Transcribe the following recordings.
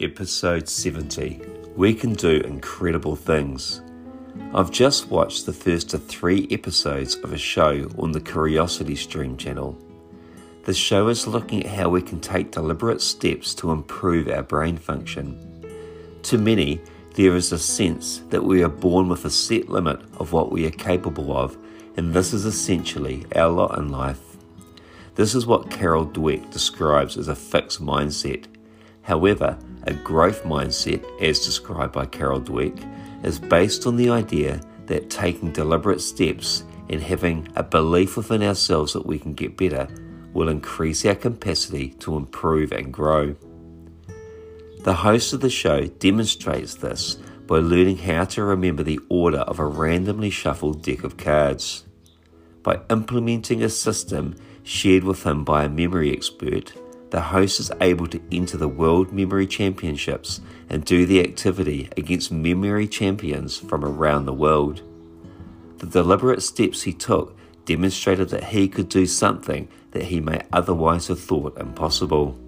episode 70 We Can Do Incredible Things. I've just watched the first of three episodes of a show on the Curiosity Stream channel. The show is looking at how we can take deliberate steps to improve our brain function. To many, there is a sense that we are born with a set limit of what we are capable of, and this is essentially our lot in life. This is what Carol Dweck describes as a fixed mindset. However, a growth mindset, as described by Carol Dweck, is based on the idea that taking deliberate steps and having a belief within ourselves that we can get better will increase our capacity to improve and grow. The host of the show demonstrates this by learning how to remember the order of a randomly shuffled deck of cards. By implementing a system shared with him by a memory expert, the host is able to enter the World Memory Championships and do the activity against memory champions from around the world. The deliberate steps he took demonstrated that he could do something that he may otherwise have thought impossible.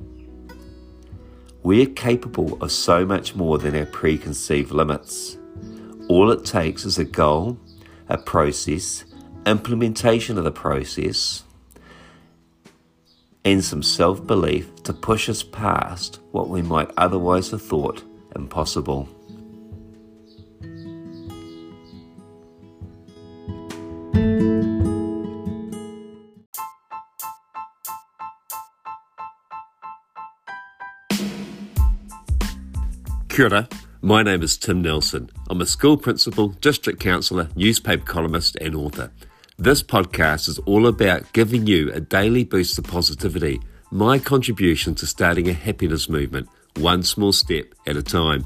We are capable of so much more than our preconceived limits. All it takes is a goal, a process, implementation of the process, and some self belief to push us past what we might otherwise have thought impossible. Kia ora. My name is Tim Nelson. I'm a school principal, district councillor, newspaper columnist, and author. This podcast is all about giving you a daily boost of positivity, my contribution to starting a happiness movement, one small step at a time.